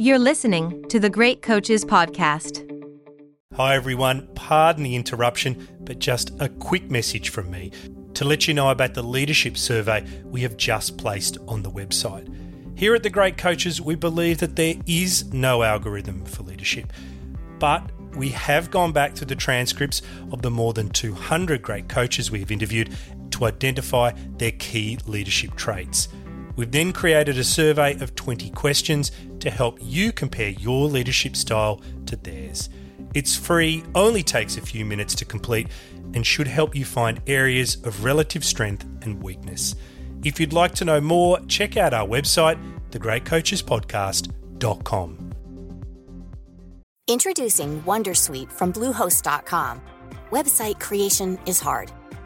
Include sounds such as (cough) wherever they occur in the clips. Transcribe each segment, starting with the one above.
You're listening to the Great Coaches Podcast. Hi, everyone. Pardon the interruption, but just a quick message from me to let you know about the leadership survey we have just placed on the website. Here at the Great Coaches, we believe that there is no algorithm for leadership, but we have gone back through the transcripts of the more than 200 great coaches we have interviewed to identify their key leadership traits. We've then created a survey of 20 questions to help you compare your leadership style to theirs. It's free, only takes a few minutes to complete, and should help you find areas of relative strength and weakness. If you'd like to know more, check out our website, thegreatcoachespodcast.com. Introducing Wondersuite from Bluehost.com. Website creation is hard,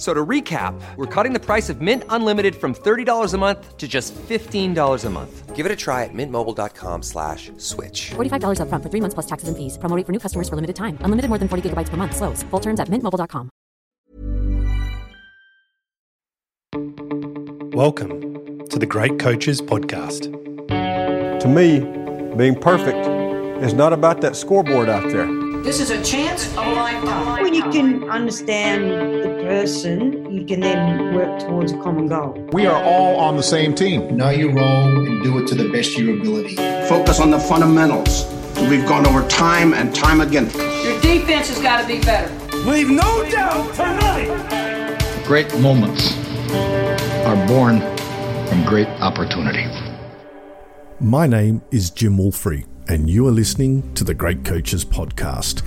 So to recap, we're cutting the price of Mint Unlimited from $30 a month to just $15 a month. Give it a try at mintmobile.com slash switch. $45 upfront for three months plus taxes and fees. Promoting for new customers for limited time. Unlimited more than 40 gigabytes per month. Slows. Full terms at mintmobile.com. Welcome to the Great Coaches Podcast. To me, being perfect is not about that scoreboard out there. This is a chance of a lifetime. When you can understand the person, you can then work towards a common goal. We are all on the same team. Know your role and do it to the best of your ability. Focus on the fundamentals. We've gone over time and time again. Your defense has got to be better. Leave no doubt tonight. Great moments are born from great opportunity. My name is Jim Wolfrey, and you are listening to the Great Coaches Podcast.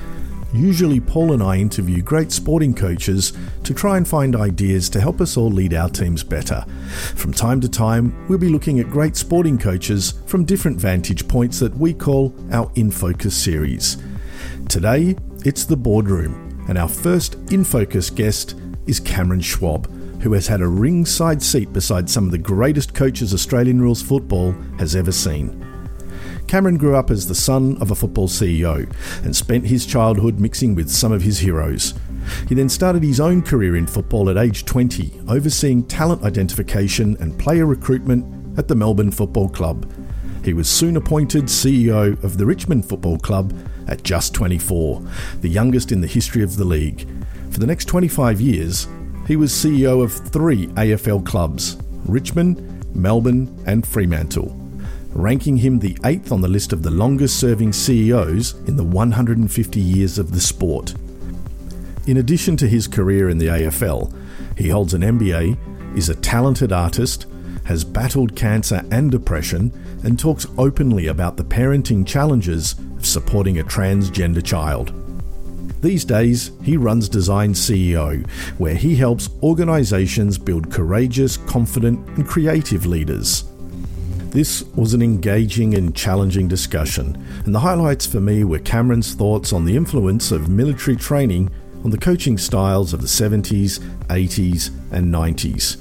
Usually, Paul and I interview great sporting coaches to try and find ideas to help us all lead our teams better. From time to time, we'll be looking at great sporting coaches from different vantage points that we call our In Focus series. Today, it's the boardroom, and our first In Focus guest is Cameron Schwab, who has had a ringside seat beside some of the greatest coaches Australian rules football has ever seen. Cameron grew up as the son of a football CEO and spent his childhood mixing with some of his heroes. He then started his own career in football at age 20, overseeing talent identification and player recruitment at the Melbourne Football Club. He was soon appointed CEO of the Richmond Football Club at just 24, the youngest in the history of the league. For the next 25 years, he was CEO of three AFL clubs Richmond, Melbourne, and Fremantle ranking him the eighth on the list of the longest serving CEOs in the 150 years of the sport. In addition to his career in the AFL, he holds an MBA, is a talented artist, has battled cancer and depression, and talks openly about the parenting challenges of supporting a transgender child. These days, he runs Design CEO, where he helps organizations build courageous, confident, and creative leaders. This was an engaging and challenging discussion, and the highlights for me were Cameron's thoughts on the influence of military training on the coaching styles of the 70s, 80s, and 90s.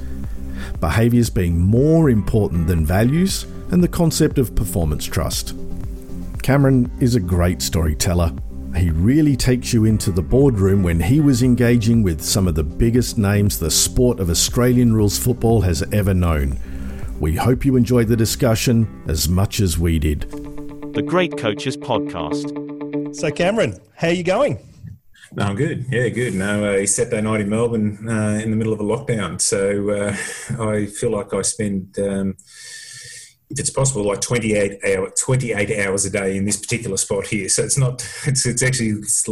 Behaviours being more important than values, and the concept of performance trust. Cameron is a great storyteller. He really takes you into the boardroom when he was engaging with some of the biggest names the sport of Australian rules football has ever known. We hope you enjoyed the discussion as much as we did. The Great Coaches Podcast. So, Cameron, how are you going? No, I'm good. Yeah, good. No, uh, Saturday night in Melbourne uh, in the middle of a lockdown. So uh, I feel like I spend, um, if it's possible, like 28, hour, 28 hours a day in this particular spot here. So it's not, it's, it's actually, it's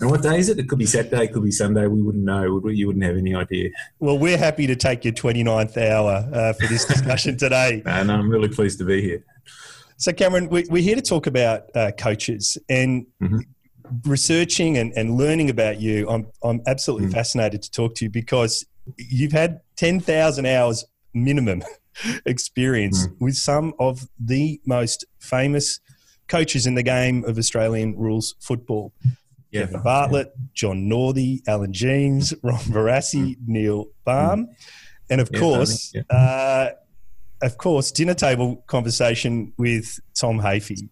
and what day is it? It could be Saturday, it could be Sunday. We wouldn't know. You wouldn't have any idea. Well, we're happy to take your 29th hour uh, for this discussion (laughs) today. and I'm really pleased to be here. So, Cameron, we, are here to talk about uh, coaches. And mm-hmm. researching and, and learning about you, I'm I'm absolutely mm. fascinated to talk to you because you've had ten thousand hours minimum (laughs) experience mm. with some of the most famous coaches in the game of Australian rules football. Kevin Bartlett. John Northey, Alan Jeans, (laughs) Ron Barassi, mm. Neil Balme, mm. and of course, uh, of course, dinner table conversation with Tom Hafey.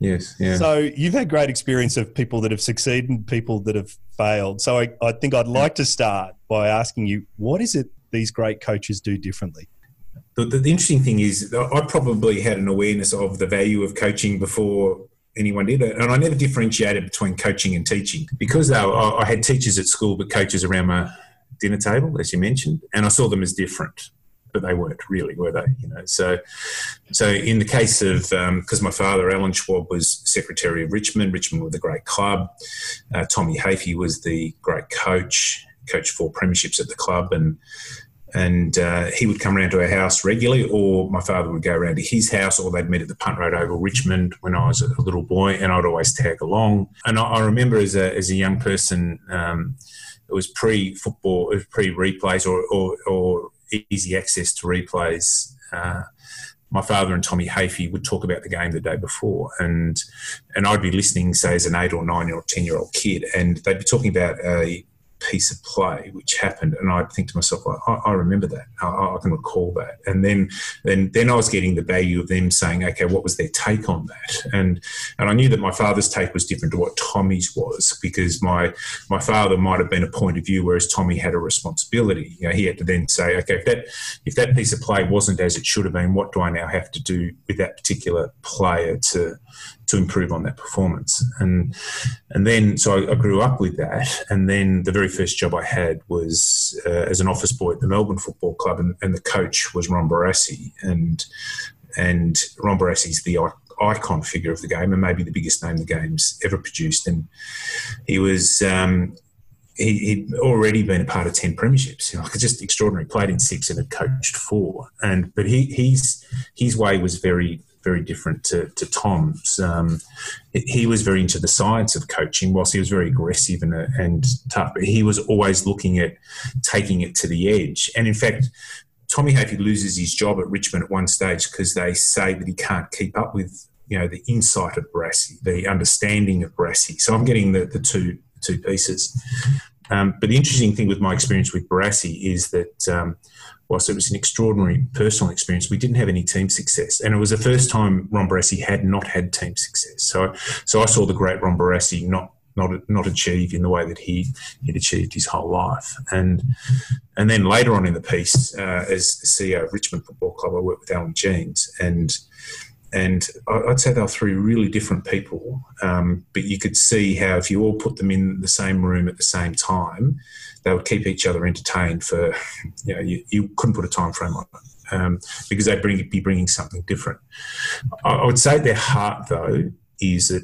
Yes, yeah. So you've had great experience of people that have succeeded and people that have failed. So I, I think I'd like to start by asking you, what is it these great coaches do differently? The, the, the, interesting thing is, I probably had an awareness of the value of coaching before anyone did it, and I never differentiated between coaching and teaching because I, I had teachers at school, but coaches around my dinner table, as you mentioned, and I saw them as different but they weren't really, were they? You know, so so in the case of because um, my father Alan Schwab was secretary of Richmond, Richmond was a great club. Uh, Tommy Hafey was the great coach, coached four premierships at the club, and and uh, he would come around to our house regularly, or my father would go around to his house, or they'd meet at the Punt Road Oval, Richmond, when I was a little boy, and I'd always tag along. And I, I remember as a, as a young person, um, it was pre football, pre replays, or, or, or, easy access to replays. Uh, my father and Tommy Hafey would talk about the game the day before, and and I'd be listening, say as an eight or nine or ten year old kid, and they'd be talking about a piece of play which happened, and I'd think to myself, I, I remember that, I, I, can recall that, and then then then I was getting the value of them saying, okay, what was their take on that, and and I knew that my father's take was different to what Tommy's was because my my father might have been a point of view, whereas Tommy had a responsibility. You know, he had to then say, okay, if that if that piece of play wasn't as it should have been, what do I now have to do with that particular player to to improve on that performance. And and then so I, I, grew up with that. And then the very first job I had was uh, as an office boy at the Melbourne Football Club, and, and the coach was Ron Barassi. And and Ron Barassi's the icon figure of the game, and maybe the biggest name the game's ever produced. And he was. Um, he, would already been a part of ten premierships. You know, just extraordinary. Played in six and had coached four. And but he, he's his way was very very different to, to Tom's. Um, he was very into the science of coaching, whilst he was very aggressive and, and tough. But he was always looking at taking it to the edge. And in fact, Tommy Hafey loses his job at Richmond at one stage because they say that he can't keep up with you know the insight of Barassi, the understanding of Barassi. So I'm getting the, the two two pieces. Um, but the interesting thing with my experience with Barassi is that um, whilst it was an extraordinary personal experience, we didn't have any team success. And it was the first time Ron Barassi had not had team success. So, so I saw the great Ron Barassi not not not achieve in the way that he had achieved his whole life. And and then later on in the piece, uh, as CEO of Richmond Football Club, I worked with Alan Jeans, and and I'd say they were three really different people. Um, but you could see how if you all put them in the same room at the same time, they would keep each other entertained for, (laughs) you know, you, you couldn't put a time frame on it. Um, because they'd bring, be bringing something different. I, I would say their heart, though, is that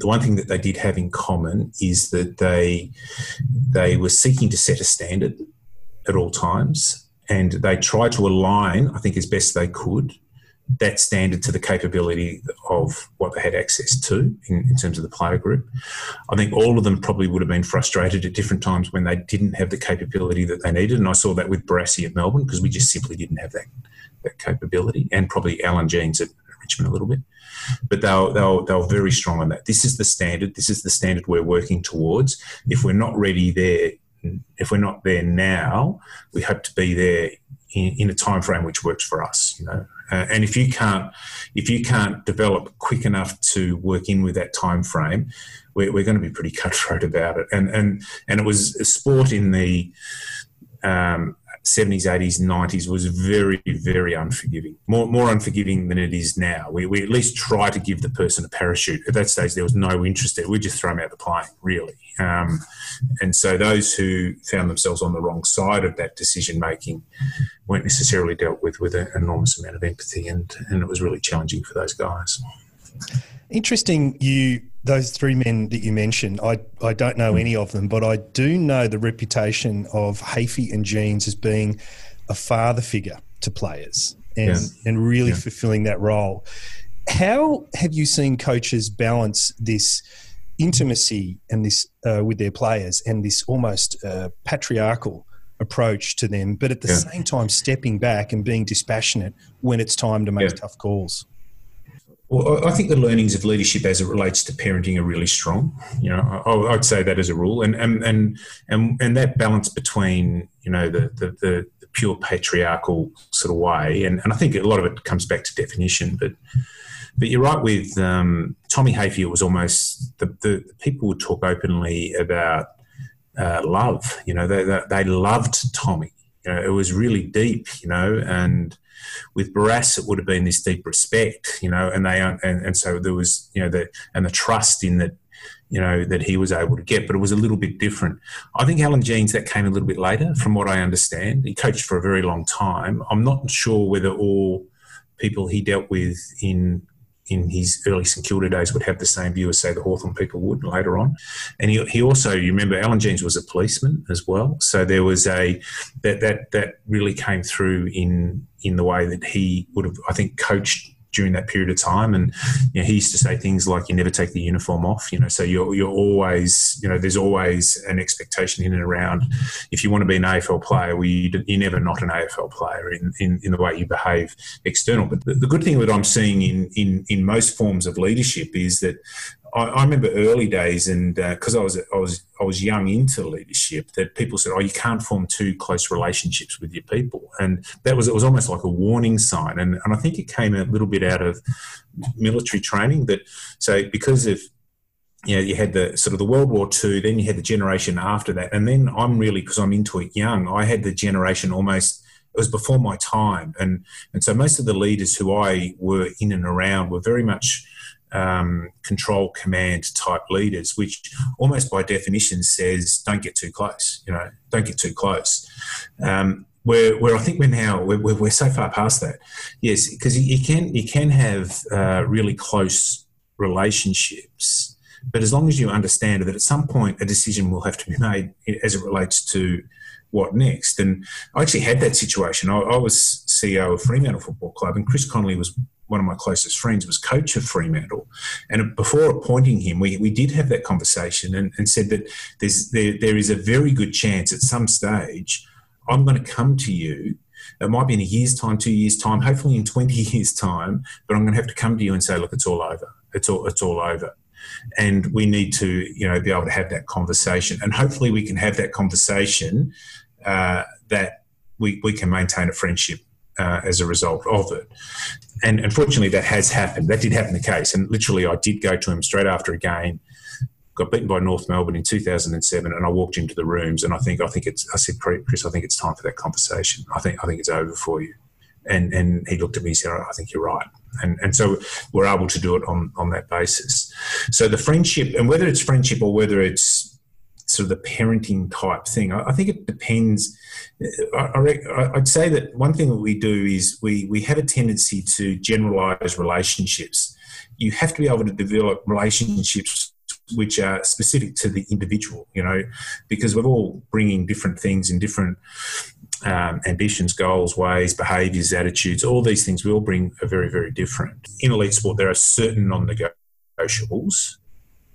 the one thing that they did have in common is that they they were seeking to set a standard at all times, and they tried to align, I think, as best they could, that standard to the capability of what they had access to in, in, terms of the player group. I think all of them probably would have been frustrated at different times when they didn't have the capability that they needed. And I saw that with Barassi at Melbourne because we just simply didn't have that, that capability, and probably Alan Jeans at Richmond a little bit. But they they, they were very strong on that. This is the standard. This is the standard we're working towards. If we're not ready there, if we're not there now, we hope to be there in, in a time frame which works for us. You know, uh, and if you can't if you can't develop quick enough to work in with that time frame, we're, we're going to be pretty cutthroat about it. And and and it was a sport in the um, 70s, 80s, 90s was very, very unforgiving. More, more unforgiving than it is now. We, we at least try to give the person a parachute. At that stage, there was no interest there. We just throw them out the plane, really. Um, and so those who found themselves on the wrong side of that decision making weren't necessarily dealt with with an enormous amount of empathy, and, and it was really challenging for those guys. Interesting, you those three men that you mentioned, I, I don't know any of them, but I do know the reputation of Hafey and Jeans as being a father figure to players and, and really yeah. fulfilling that role. How have you seen coaches balance this intimacy and this uh, with their players and this almost uh, patriarchal approach to them, but at the yeah. same time stepping back and being dispassionate when it's time to make yeah. tough calls. Well, I think the learnings of leadership as it relates to parenting are really strong. You know, I, would say that as a rule, and and and and, and that balance between you know the, the the, the pure patriarchal sort of way, and, and I think a lot of it comes back to definition, but but you're right with um, Tommy Hafey was almost the, the, people would talk openly about uh, love. You know, they, they, they loved Tommy. You know, it was really deep. You know, and with Barrass, it would have been this deep respect. You know, and they and, and so there was you know the and the trust in that you know that he was able to get, but it was a little bit different. I think Alan Jeans that came a little bit later, from what I understand. He coached for a very long time. I'm not sure whether all people he dealt with in in his early St Kilda days would have the same view as say the Hawthorn people would later on. And he, he also, you remember, Alan Jeans was a policeman as well, so there was a that that that really came through in in the way that he would have, I think, coached during that period of time. And you know, he used to say things like, "You never take the uniform off." You know, so you're you're always, you know, there's always an expectation in and around. If you want to be an AFL player, well, you, are never not an AFL player in, in, in the way you behave external. But the, the good thing that I'm seeing in in in most forms of leadership is that I, I remember early days, and because uh, I was I was I was young into leadership, that people said, "Oh, you can't form too close relationships with your people," and that was it was almost like a warning sign. And and I think it came a little bit out of military training that so because of you know, you had the sort of the World War II, then you had the generation after that, and then I'm really because I'm into it young. I had the generation almost it was before my time, and and so most of the leaders who I were in and around were very much um, control command type leaders, which almost by definition says don't get too close. You know, don't get too close. Um, where, where I think we're now we're, we're so far past that. Yes, because you can you can have uh, really close relationships, but as long as you understand that at some point a decision will have to be made as it relates to what next. And I actually had that situation. I, I was CEO of Fremantle Football Club, and Chris Connolly was one of my closest friends, was coach of Fremantle. And before appointing him, we, we did have that conversation and, and said that there's, there, there is a very good chance at some stage I'm going to come to you. It might be in a year's time, two years' time, hopefully in 20 (laughs) years' time, but I'm going to have to come to you and say, look, it's all over. It's all, it's all over and we need to you know be able to have that conversation and hopefully we can have that conversation uh, that we, we can maintain a friendship uh, as a result of it. And unfortunately, that has happened. That did happen the case. And literally, I did go to him straight after a game. Got beaten by North Melbourne in 2007, and I walked into the rooms, and I think I think it's. I said, Chris, I think it's time for that conversation. I think I think it's over for you. And and he looked at me and said, I think you're right. And and so we're able to do it on on that basis. So the friendship, and whether it's friendship or whether it's sort of the parenting type thing, I, I think it depends I, would say that one thing that we do is we, we have a tendency to generalize relationships. You have to be able to develop relationships which are specific to the individual, you know, because we're all bringing different things in different um, ambitions, goals, ways, behaviours, attitudes, all these things we all bring are very, very different. In elite sport, there are certain non negotiables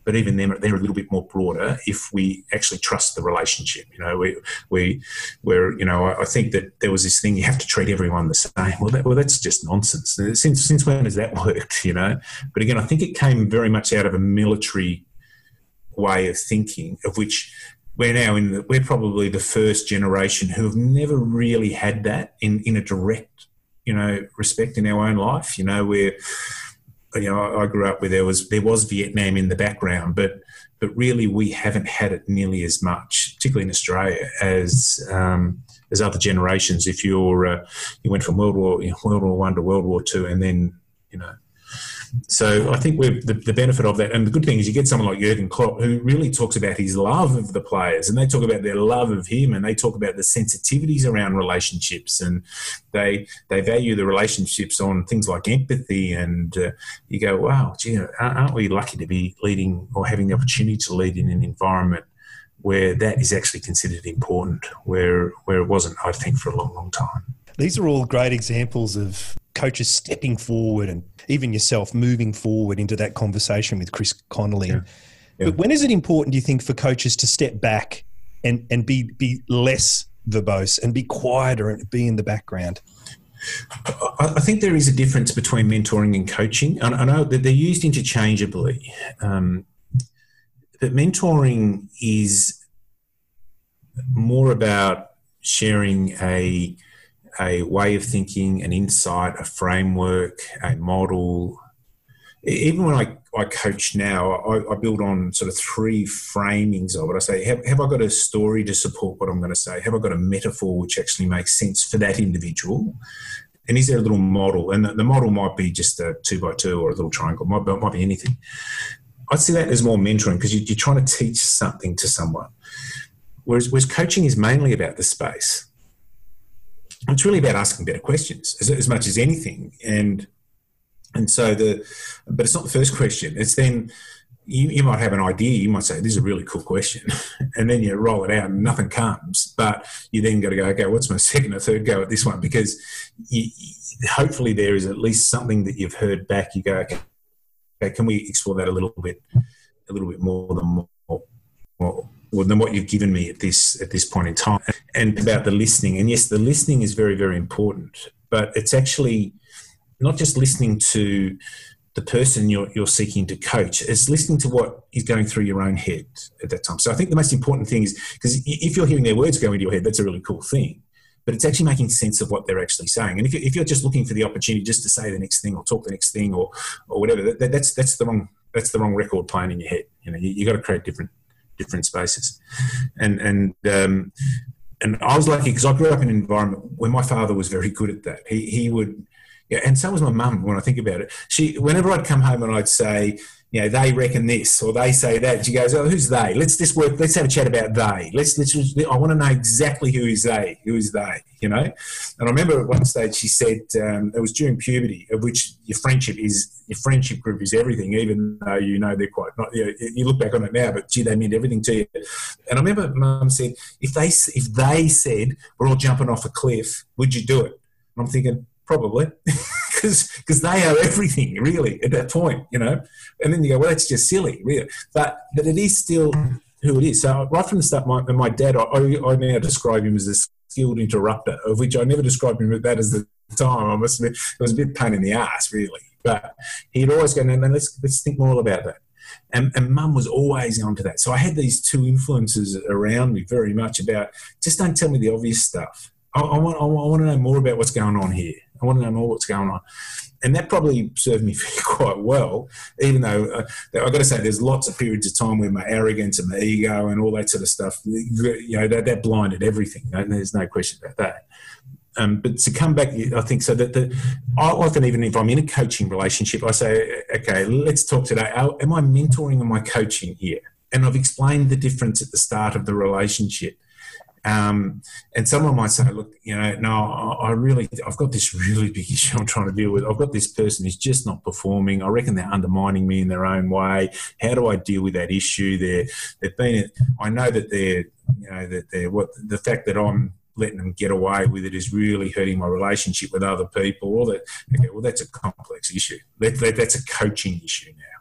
but even then they're a little bit more broader if we actually trust the relationship. You know, we we we're you know I, think that there was this thing you have to treat everyone the same. Well, that, well that's just nonsense. Since since when has that (laughs) worked? You know, but again, I think it came very much out of a military way of thinking, of which we're now in. The, we're probably the first generation who have never really had that in in a direct you know respect in our own life. You know, we're you know, I grew up where there was there was Vietnam in the background, but but really we haven't had it nearly as much, particularly in Australia, as um, as other generations. If you're uh, you went from World War you know, World War One to World War Two, and then you know so I think the, the, benefit of that, and the good thing is you get someone like Jurgen Klopp who really talks about his love of the players, and they talk about their love of him, and they talk about the sensitivities around relationships, and they they value the relationships on things like empathy, and uh, you go, wow, gee, aren't we lucky to be leading or having the opportunity to lead in an environment where that is actually considered important, where where it wasn't, I think, for a long, long time. These are all great examples of coaches stepping forward and even yourself moving forward into that conversation with Chris Connolly. Yeah. Yeah. But when is it important, do you think, for coaches to step back and, and be, be less verbose and be quieter and be in the background? I think there is a difference between mentoring and coaching. I know that they're used interchangeably, um, but mentoring is more about sharing a a way of thinking, an insight, a framework, a model. Even when I, I coach now, I, I build on sort of three framings of it. I say, have, have I got a story to support what I'm going to say? Have I got a metaphor which actually makes sense for that individual? And is there a little model? And the, the model might be just a two by two or a little triangle, might, might be anything. I'd see that as more mentoring because you, you're trying to teach something to someone. Whereas, whereas coaching is mainly about the space it's really about asking better questions as, as much as anything. And and so the, but it's not the first question. It's then you, you, might have an idea. You might say, "This is a really cool question," (laughs) and then you roll it out, and nothing comes. But you then got to go, "Okay, what's my second or third go at this one?" Because you, hopefully there is at least something that you've heard back. You go, "Okay, okay can we explore that a little bit, a little bit more than more, more, than what you've given me at this at this point in time. And about the listening, and yes, the listening is very very important, but it's actually not just listening to the person you're, you're seeking to coach it's listening to what is going through your own head at that time. So i think the most important thing is because if you're hearing their words go into your head that's a really cool thing but it's actually making sense of what they're actually saying. And if you're, if you're just looking for the opportunity just to say the next thing or talk the next thing or, or whatever that, that's that's the wrong that's the wrong record playing in your head. You know you, you got to create different different spaces. And and um, and I was lucky because I grew up in an environment where my father was very good at that. He he would, yeah, and so was my mum. When I think about it, she whenever I'd come home and I'd say, you know, they reckon this or they say that. She goes, "Oh, who's they? Let's just work. Let's have a chat about they. Let's let's. I want to know exactly who is they. Who is they? You know." And I remember at one stage she said um, it was during puberty, of which your friendship is your friendship group is everything, even though you know they're quite not. You, know, you look back on it now, but gee, they meant everything to you. And I remember Mum said, "If they if they said we're all jumping off a cliff, would you do it?" And I'm thinking probably. (laughs) because they are everything really at that point, you know. And then you go, well, that's just silly, really. But but it is still who it is. So right from the start, my, my dad, I, I now describe him as a skilled interrupter, of which I never described him as that as the time. I must admit, it was a bit pain in the ass, really. But he'd always go, no, let's let's think more about that. And, and mum was always onto that. So I had these two influences around me very much about just don't tell me the obvious stuff. I, I want, I want to know more about what's going on here. I want to know more what's going on. And that probably served me (laughs) quite well, even though uh, I've got to say there's lots of periods of time where my arrogance and my ego and all that sort of stuff, you know, that, that blinded everything. And there's no question about that. Um, but to come back, I think so that the, I often, even if I'm in a coaching relationship, I say, okay, let's talk today. Am I mentoring or am I coaching here? And I've explained the difference at the start of the relationship. Um, and someone might say, look, you know, no, I really, I've got this really big (laughs) issue I'm trying to deal with. I've got this person who's just not performing. I reckon they're undermining me in their own way. How do I deal with that issue? They're, they've been, I know that they're, you know, that they're, what, the fact that I'm, letting them get away with it is really hurting my relationship with other people. Or that, okay, well, that's a complex issue. That, that, that's a coaching issue now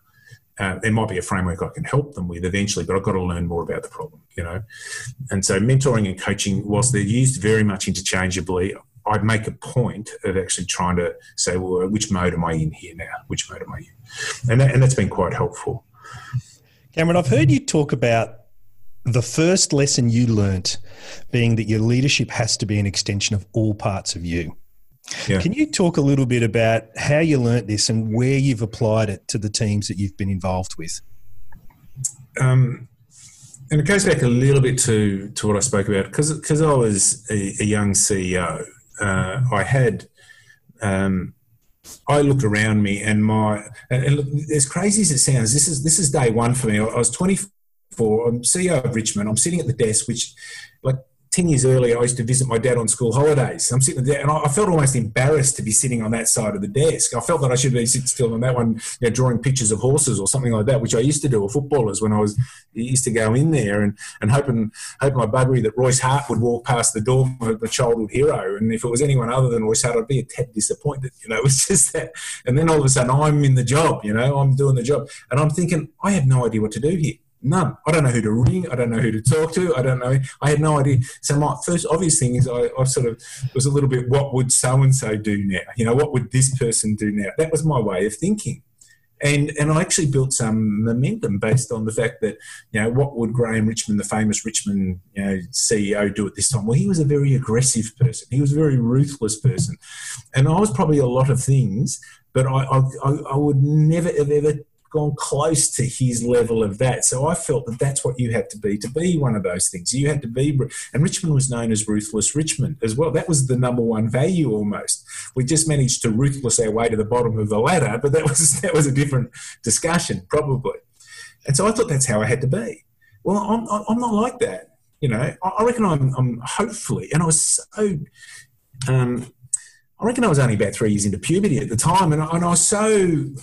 uh, there might be a framework I can help them with eventually, but I've got to learn more about the problem, you know. And so, mentoring and coaching, whilst they're used very much interchangeably, I'd make a point of actually trying to say, well, which mode am I in here now? Which mode am I in? And, that, and that's been quite helpful. Cameron, I've heard you talk about the first lesson you learnt being that your leadership has to be an extension of all parts of you. Yeah. Can you talk a little bit about how you learnt this and where you've applied it to the teams that you've been involved with? Um, and it goes back a little bit to, to what I spoke about because I was a, a young CEO. Uh, I had um, I looked around me and my and look, as crazy as it sounds, this is this is day one for me. I was 24. I'm CEO of Richmond. I'm sitting at the desk, which like 10 years earlier, I used to visit my dad on school holidays. I'm sitting there and I felt almost embarrassed to be sitting on that side of the desk. I felt that I should be sitting still on that one, you know, drawing pictures of horses or something like that, which I used to do with footballers when I was, used to go in there and, and hoping, hoping my buggery that Royce Hart would walk past the door, my, my childhood hero. And if it was anyone other than Royce Hart, I'd be a tad disappointed. You know, (laughs) it was just that. And then all of a sudden I'm in the job, you know, I'm doing the job. And I'm thinking, I have no idea what to do here. None. I don't know who to ring. I don't know who to talk to. I don't know. I had no idea. So my first obvious thing is I, I sort of was a little bit, what would so and so do now? You know, what would this person do now? That was my way of thinking. And, and I actually built some momentum based on the fact that, you know, what would Graeme Richardson, the famous Richmond you know, CEO, do at this time? Well, he was a very aggressive person. He was a very ruthless person. And I was probably a lot of things, but I, I, I would never have ever gone close to his level of that. So I felt that that's what you had to be to be one of those things. You had to be, and Richmond was known as ruthless Richmond as well. That was the number one value almost. We just managed to ruthless our way to the bottom of the ladder, but that was (laughs) that was a different discussion probably. And so I thought that's how I had to be. Well, I'm, I'm not like that. You know, I reckon I'm, I'm hopefully, and I was so um, I reckon I was only about three years into puberty at the time, and I, and I was so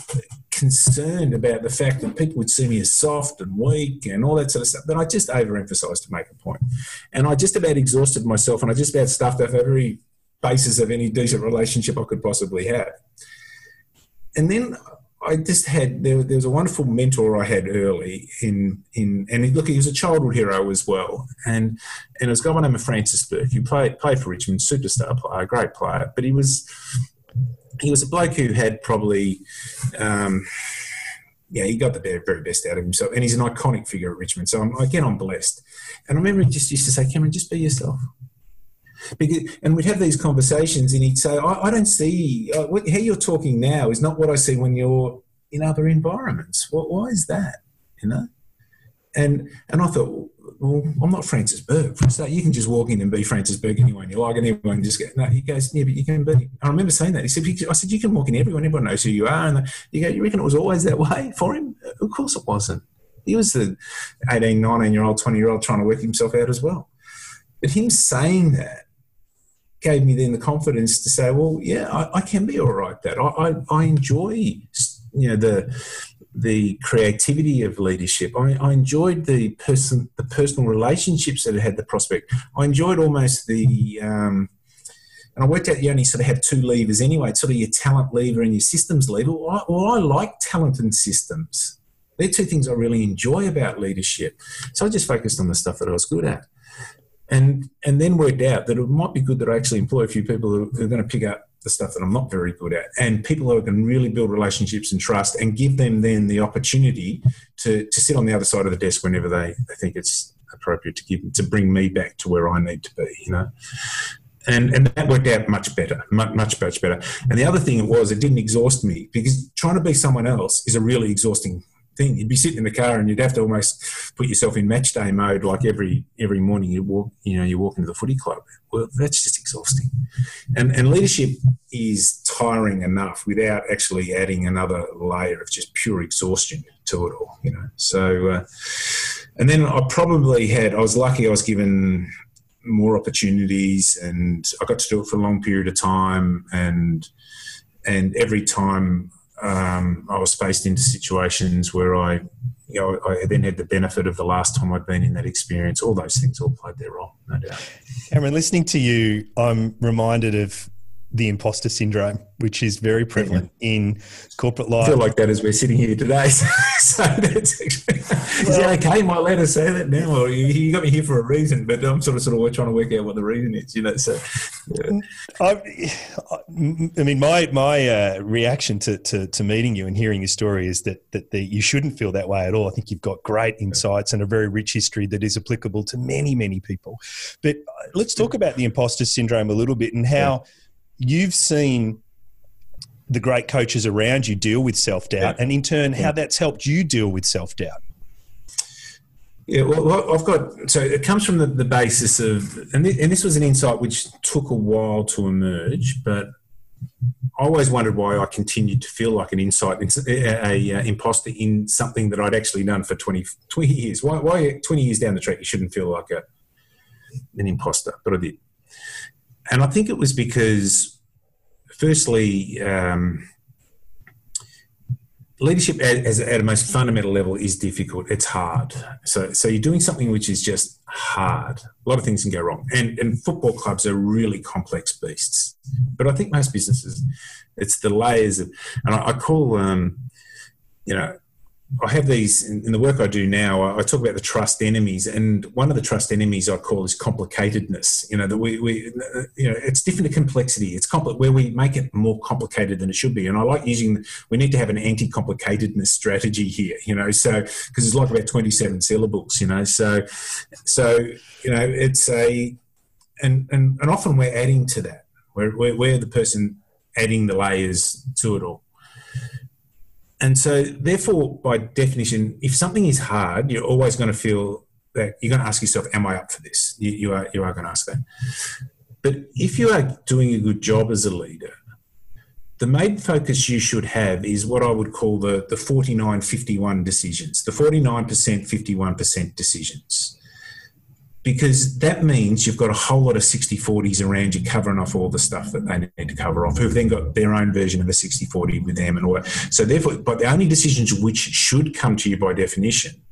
concerned about the fact that people would see me as soft and weak and all that sort of stuff that I just overemphasized to make a point. And I just about exhausted myself and I just about stuffed off every basis of any decent relationship I could possibly have. And then I just had there, there was a wonderful mentor I had early in in and look he was a childhood hero as well and and it was a guy by the name of Francis Bourke who played played for Richmond superstar player great player but he was he was a bloke who had probably um, yeah, he got the very best out of himself, and he's an iconic figure at Richmond. So I'm, again, I'm blessed. And I remember he just used to say, "Cameron, just be yourself." Because, and we'd have these conversations, and he'd say, "I, I don't see uh, what, how you're talking now is not what I see when you're in other environments. What, why is that? You know?" And and I thought, well, I'm not Francis Bourke. So you can just walk in and be Francis Bourke anyone you like, and everyone just get. No, he goes, yeah, but you can be. I remember saying that. He said, I said, you can walk in everyone. Everyone knows who you are. And you go, you reckon it was always that way for him? Of course it wasn't. He was the 18, 19 year old, 20 year old trying to work himself out as well. But him saying that gave me then the confidence to say, well, yeah, I, I can be all right. That I, I, I enjoy, you know, the the creativity of leadership. I, I, enjoyed the person, the personal relationships that it had the prospect. I enjoyed almost the, um, and I worked out you only sort of have two levers anyway. It's sort of your talent lever and your systems lever. Well, I, well, I like talent and systems. They're two things I really enjoy about leadership. So I just focused on the stuff that I was good at. And, and then worked out that it might be good that I actually employ a few people who are going to pick up the stuff that I'm not very good at, and people who can really build relationships and trust and give them then the opportunity to, to sit on the other side of the desk whenever they, they think it's appropriate to give to bring me back to where I need to be, you know. And and that worked out much better, much much much better. And the other thing it was, it didn't exhaust me because trying to be someone else is a really exhausting thing. You'd be sitting in the car and you'd have to almost put yourself in match day mode, like every every morning you walk, you know, you walk into the footy club. Well, that's just exhausting. And and leadership is tiring enough without actually adding another layer of just pure exhaustion to it all. You know, so uh, and then I probably had. I was lucky. I was given more opportunities, and I got to do it for a long period of time, and and every time um, I was faced into situations where I, you know, I then had the benefit of the last time I'd been in that experience. All those things all played their role, no doubt. Cameron, listening to you, I'm reminded of the imposter syndrome, which is very prevalent yeah. in corporate life. I feel like that as we're sitting here today. (laughs) so that's actually, is well, it okay? Might let us say that now, or you, you, got me here for a reason, but I'm sort of sort of trying to work out what the reason is, you know. So, yeah. I, I, mean, my my uh, reaction to, to, to meeting you and hearing your story is that that the, you shouldn't feel that way at all. I think you've got great insights and a very rich history that is applicable to many many people. But uh, let's talk about the imposter syndrome a little bit and how. Yeah you've seen the great coaches around you deal with self doubt, yeah. and in turn, how that's helped you deal with self doubt. Yeah, well, I've got so it comes from the, the basis of, and, th- and this was an insight which took a while to emerge, but I always wondered why I continued to feel like an insight, a, a, a, imposter in something that I'd actually done for 20, 20 years. Why, why 20 years down the track you shouldn't feel like a, an imposter, but I did and I think it was because, firstly, um, leadership at, as, at a most fundamental level is difficult. It's hard. So, so you're doing something which is just hard. A lot of things can go wrong, and and football clubs are really complex beasts. But I think most businesses, it's the layers of, and I, I call, um, you know, I have these in, in, the work I do now. I, I, talk about the trust enemies, and one of the trust enemies I call is complicatedness. You know that we, we you know, it's different to complexity. It's compli- where we make it more complicated than it should be. And I like using. We need to have an anti-complicatedness strategy here. You know, so because it's like about twenty-seven syllables. You know, so so you know it's a and and, and often we're adding to that. We're, we're, we're the person adding the layers to it all. And so, therefore, by definition, if something is hard, you're always going to feel that you're going to ask yourself, "Am I up for this?" You, you are you are going to ask that. But if you are doing a good job as a leader, the main focus you should have is what I would call the, the 49 51 decisions, the 49%, 51% decisions because that means you've got a whole lot of 60 40s around you covering off all the stuff that they need to cover off, who've then got their own version of a 60 40 with them and all that. So, therefore, but the only decisions which should come to you by definition,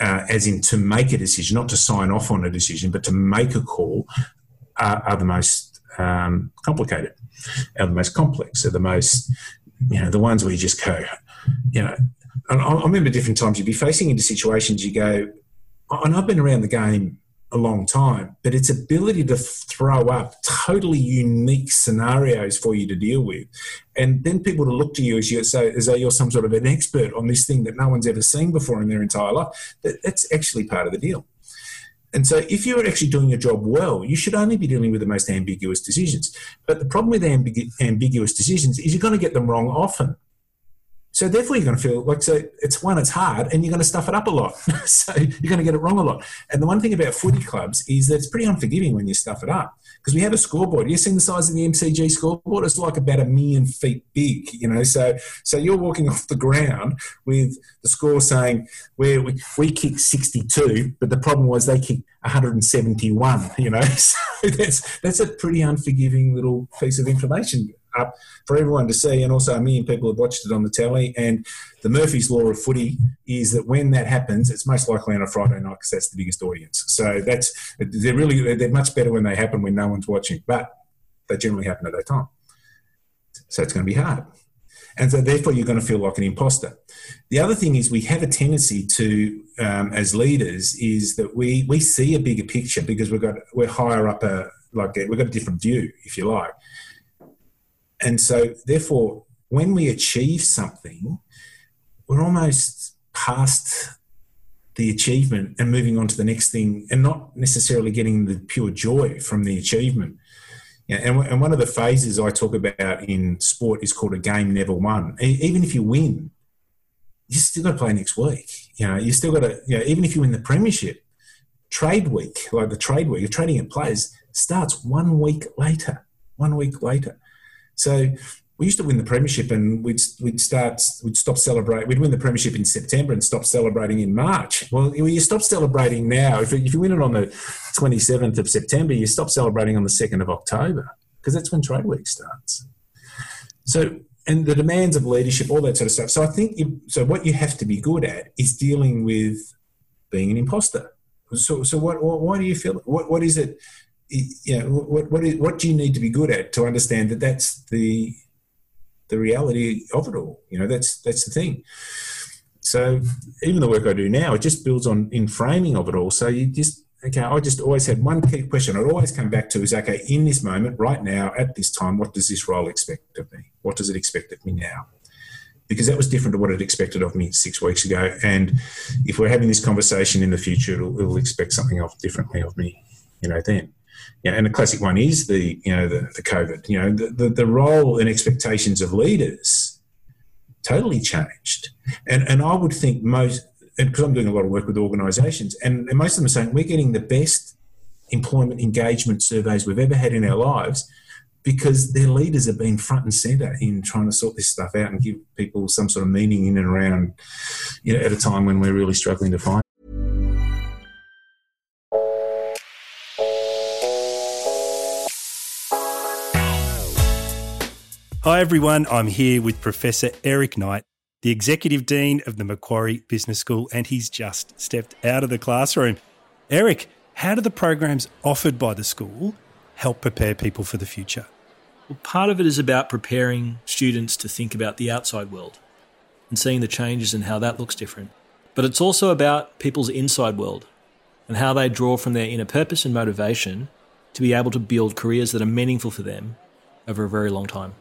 uh, as in to make a decision, not to sign off on a decision, but to make a call, are, are the most um, complicated, are the most complex, are the most, you know, the ones where you just go, you know, And I remember different times you'd be facing into situations you go, and I've been around the game a long time, but its ability to throw up totally unique scenarios for you to deal with, and then people to look to you as you say as though you're some sort of an expert on this thing that no one's ever seen before in their entire life. That, that's actually part of the deal. And so, if you're actually doing your job well, you should only be dealing with the most ambiguous decisions. But the problem with ambigu- ambiguous decisions is you're going to get them wrong often. So therefore, you're going to feel like so. It's one, it's hard, and you're going to stuff it up a lot. (laughs) so you're going to get it wrong a lot. And the one thing about footy clubs is that it's pretty unforgiving when you stuff it up because we have a scoreboard. You've seen the size of the MCG scoreboard; it's like about a million feet big. You know, so so you're walking (laughs) off the ground with the score saying we we, we kicked 62, but the problem was they kicked 171. (laughs) You know, so that's that's a pretty unforgiving little piece of information up for everyone to see, and also a million people have watched it on the telly. And the Murphy's Law of footy is that when that happens, it's most likely on a Friday night because that's the biggest audience. So that's they're really they're much better when they happen when no one's watching, but they generally happen at that time. So it's going to be hard. And so, therefore, you're going to feel like an imposter. The other thing is, we have a tendency to, um, as leaders, is that we we see a bigger picture because we've got we're higher up a like we've got a different view, if you like. And so, therefore, when we achieve something, we're almost past the achievement and moving on to the next thing and not necessarily getting the pure joy from the achievement. And, one of the phases I talk about in sport is called a game never won. Even if you win, you still got to play next week. You know, you still got to, you know, even if you win the premiership, trade week, like the trade week, you're trading at players, starts one week later. One week later. So we used to win the premiership and we'd, we'd start, we'd stop celebrating. We'd win the premiership in September and stop celebrating in March. Well, you stop celebrating now. If, if you win it on the 27th of September, you stop celebrating on the 2nd of October because that's when trade week starts. So, and the demands of leadership, all that sort of stuff. So I think, you, so what you have to be good at is dealing with being an imposter. So, so what, why do you feel, what, what is it know, what what, is, what do you need to be good at to understand that that's the the reality of it all? You know, that's that's the thing. So even the work I do now, it just builds on in framing of it all. So you just okay, I just always had one key question I'd always come back to is okay, in this moment, right now, at this time, what does this role expect of me? What does it expect of me now? Because that was different to what it expected of me six weeks ago. And if we're having this conversation in the future, it'll, it'll expect something else differently of me, you know, then. Yeah, and a classic one is the you know the, the COVID. You know the, the, the role and expectations of leaders totally changed, and and I would think most because I'm doing a lot of work with organisations, and, and most of them are saying we're getting the best employment engagement surveys we've ever had in our lives because their leaders have been front and center in trying to sort this stuff out and give people some sort of meaning in and around, you know, at a time when we're really struggling to find. Hi, everyone. I'm here with Professor Eric Knight, the Executive Dean of the Macquarie Business School, and he's just stepped out of the classroom. Eric, how do the programs offered by the school help prepare people for the future? Well, part of it is about preparing students to think about the outside world. and seeing the changes and how that looks different. But it's also about people's inside world and how they draw from their inner purpose and motivation to be able to build careers that are meaningful for them over a very long time.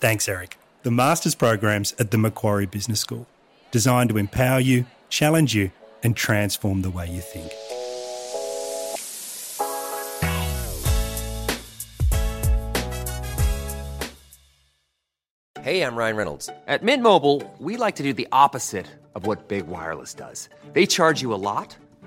Thanks, Eric. The master's programs at the Macquarie Business School, designed to empower you, challenge you, and transform the way you think. Hey, I'm Ryan Reynolds. At Mint Mobile, we like to do the opposite of what Big Wireless does. They charge you a lot,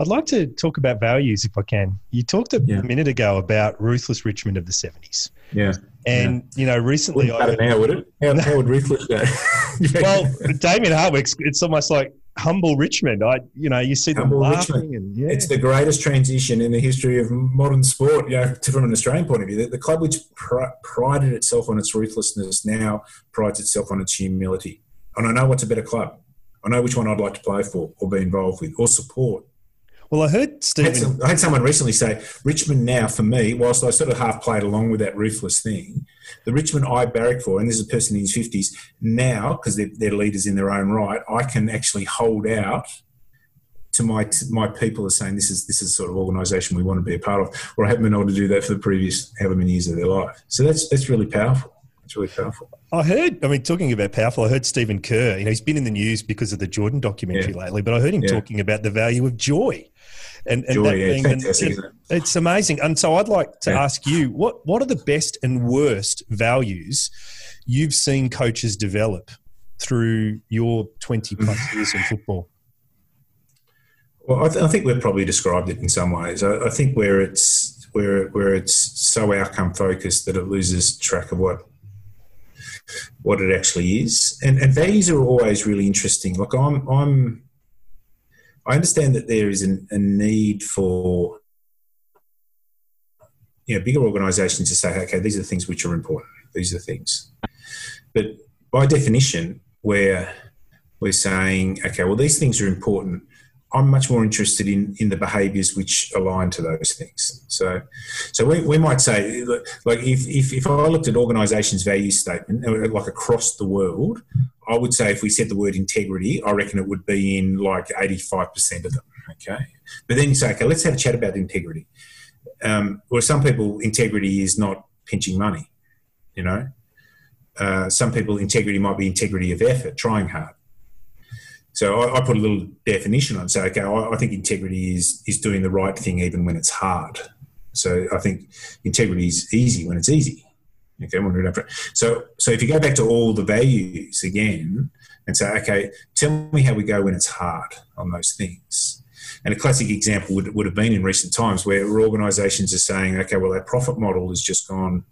I'd like to talk about values if I can. You talked a Yeah. minute ago about ruthless Richmond of the 70s. Yeah. And, you know, recently Wouldn't matter now, would it? How, how would Ruthless go? (laughs) well, Damien Hardwick's, it's almost like humble Richmond. I, you know, you see them Humble laughing Richmond. and yeah. It's the greatest transition in the history of modern sport, you know, to- from an Australian point of view. The, the club which pr- prided itself on its ruthlessness now prides itself on its humility. And I know what's a better club. I know which one I'd like to play for or be involved with or support. Well, I heard I had, some, I had someone recently say Richmond now for me, whilst I sort of half played along with that ruthless thing, the Richmond I barrack for, and this is a person in his fifties now because they're, they're leaders in their own right. I can actually hold out to my to my people are saying this is this is the sort of organisation we want to be a part of, or I haven't been able to do that for the previous however many years of their life. So that's that's really powerful. It's really powerful. I heard, I mean, talking about powerful, I heard Stephen Kerr, you know, he's been in the news because of the Jordan documentary Yeah. lately, but I heard him Yeah. talking about the value of joy. And, and Joy, that yeah, being, fantastic, and- isn't it? it's amazing. And so I'd like to ask you, what, what are the best and worst values you've seen coaches develop through your 20 plus (sighs) years in football? Well, I, th- I think we've probably described it in some ways. I, I think where it's where where it's so outcome focused that it loses track of what what it actually is. And, and values are always really interesting. Like I'm I'm I understand that there is an, a need for you know bigger organisations to say, okay, these are the things which are important. These are the things. But by definition, where we're saying, okay, well, these things are important. I'm much more interested in in the behaviours which align to those things. So, so we, we might say, like, if, if, if I looked at organisations' value statement, uh, like across the world, I would say if we said the word integrity, I reckon it would be in like 85% of them. Okay. But then you say, okay, let's have a chat about integrity. Um, where some people, integrity is not pinching money, you know. Uh, some people, integrity might be integrity of effort, trying hard. So I, I put a little definition on. So okay, I, I think integrity is is doing the right thing even when it's hard. So I think integrity is easy when it's easy. Okay, when we don't- so so if you go back to all the values again and say, okay, tell me how we go when it's hard on those things. And a classic example would, would have been in recent times where organisations are saying, okay, well, our profit model has just gone,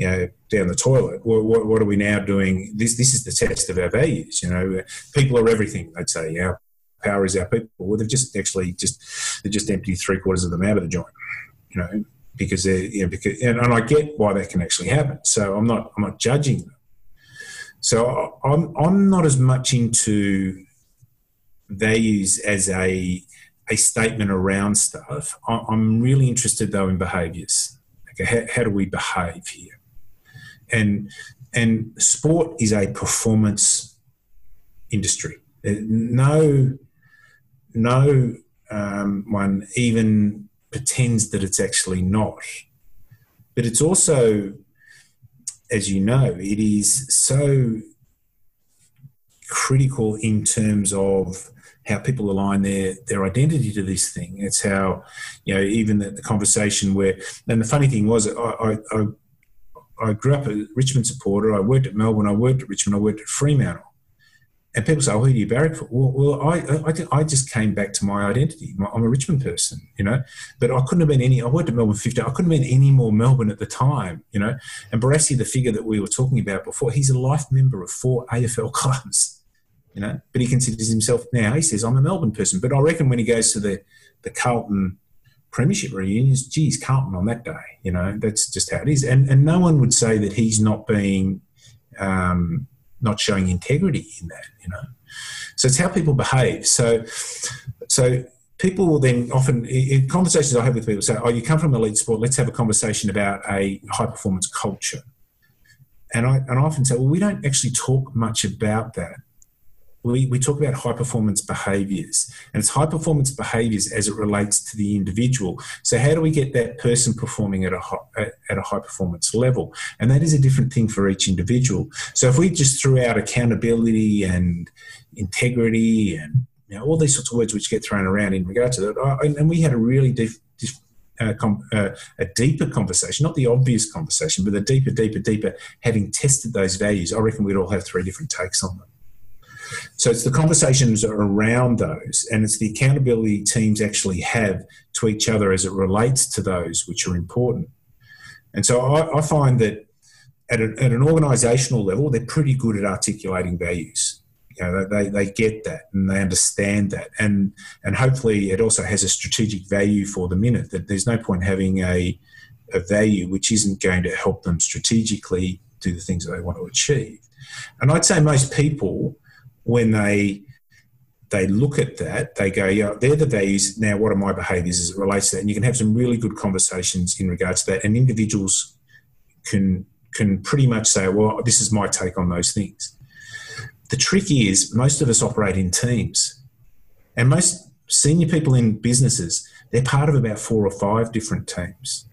you know, down the toilet. What, what, what are we now doing? This this is the test of our values. You know, people are everything. They'd say, our power is our people. Well, they've just actually just they just emptied three quarters of them out of the joint. You know, because they're you know because and, and I get why that can actually happen. So I'm not I'm not judging them. So I'm I'm not as much into values as a a statement around stuff. I'm really interested though in behaviours. Okay, how, how do we behave here? And and sport is a performance industry. No no um, one even pretends that it's actually not. But it's also, as you know, it is so critical in terms of how people align their their identity to this thing. It's how, you know, even the, the conversation where, and the funny thing was, I, I, I, I grew up a Richmond supporter. I worked at Melbourne. I worked at Richmond. I worked at Fremantle. And people say, "Oh, who do you barrack for?" Well, well I, I, I just came back to my identity. I'm a Richmond person, you know. But I couldn't have been any. I worked at Melbourne 15. I couldn't have been any more Melbourne at the time, you know. And Barassi, the figure that we were talking about before, he's a life member of four AFL (laughs) clubs. you know. But he considers himself now. He says, "I'm a Melbourne person." But I reckon when he goes to the the Carlton premiership reunions, geez, Carlton on that day, you know, that's just how it is. And and no one would say that he's not being um, not showing integrity in that, you know. So it's how people behave. So so people will then often in conversations I have with people say, "Oh, you come from elite sport. Let's have a conversation about a high performance culture." And I and I often say, "Well, we don't actually talk much about that." We, we talk about high performance behaviors and it's high performance behaviors as it relates to the individual. So how do we get that person performing at a high, at a high performance level? And that is a different thing for each individual. So if we just threw out accountability and integrity and you know, all these sorts of words which get thrown around in regard to that and we had a really deep uh, com- uh, a deeper conversation, not the obvious conversation, but a deeper, deeper, deeper, having tested those values, I reckon we'd all have three different takes on them. So it's the conversations around those, and it's the accountability teams actually have to each other as it relates to those which are important. And so I, I find that at, a, at an organisational level, they're pretty good at articulating values. You know, they, they get that and they understand that, and and hopefully it also has a strategic value for them in it. That there's no point having a a value which isn't going to help them strategically do the things that they want to achieve. And I'd say most people when they they look at that, they go, yeah, they're the values. Now, what are my behaviours as it relates to that? And you can have some really good conversations in regards to that. And individuals can can pretty much say, well, this is my take on those things. The trick is most of us operate in teams. And most senior people in businesses, they're part of about four or five different teams.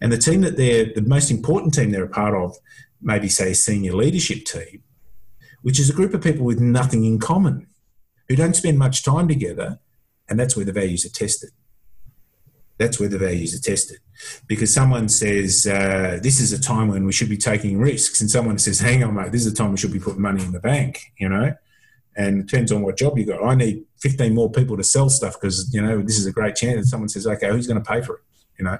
And the team that they're the most important team they're a part of, maybe say senior leadership team, which is a group of people with nothing in common who don't spend much time together. And that's where the values are tested. That's where the values are tested. Because someone says, uh, this is a time when we should be taking risks. And someone says, hang on, mate, this is a time we should be putting money in the bank, you know? And it depends on what job you got. I need 15 more people to sell stuff because, you know, this is a great chance. And someone says, okay, who's going to pay for it? You know,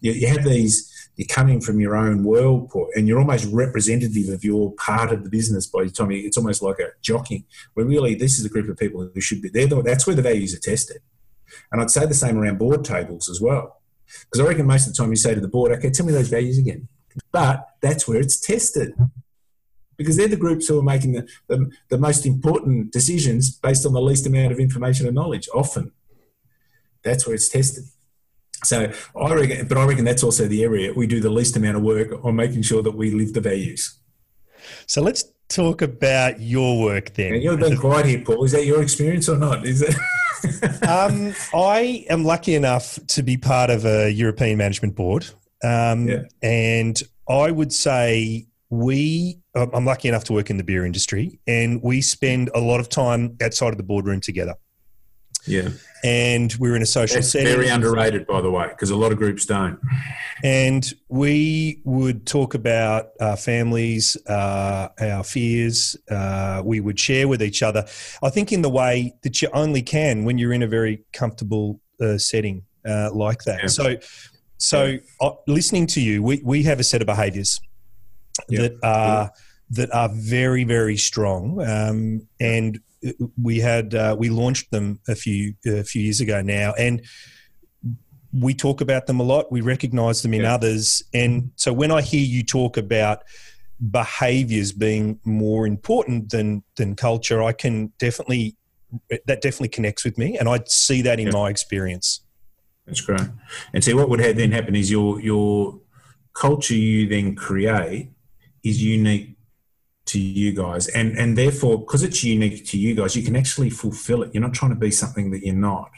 you, you have these you're coming from your own world and you're almost representative of your part of the business by the time. You, it's almost like a jockey. Where really this is a group of people who should be there that's where the values are tested. And i'd say the same around board tables as well. Because i reckon most of the time you say to the board okay tell me those values again. But that's where it's tested. Because they're the groups who are making the, the, the most important decisions based on the least amount of information and knowledge often. That's where it's tested so I reckon, but I reckon that's also the area we do the least amount of work on making sure that we live the values. So let's talk about your work then. And you've been quiet here, Paul. Is that your experience or not? Is it? (laughs) um, I am lucky enough to be part of a European Management Board, um, yeah. and I would say we. I'm lucky enough to work in the beer industry, and we spend a lot of time outside of the boardroom together. Yeah. And we're in a social That's setting. Very underrated, by the way, because a lot of groups don't. And we would talk about our families, uh, our fears. Uh, we would share with each other. I think in the way that you only can when you're in a very comfortable uh, setting uh, like that. Yeah. So, so yeah. Uh, listening to you, we, we have a set of behaviours yeah. that are that are very very strong, um, and we had uh, we launched them a few a few years ago now, and we talk about them a lot. We recognise them in yeah. others, and so when I hear you talk about behaviours being more important than than culture, I can definitely that definitely connects with me, and I see that in yeah. my experience. That's great. And see, what would then happen is your your culture you then create is unique to you guys. And and therefore because it's unique to you guys you can actually fulfill it. You're not trying to be something that you're not.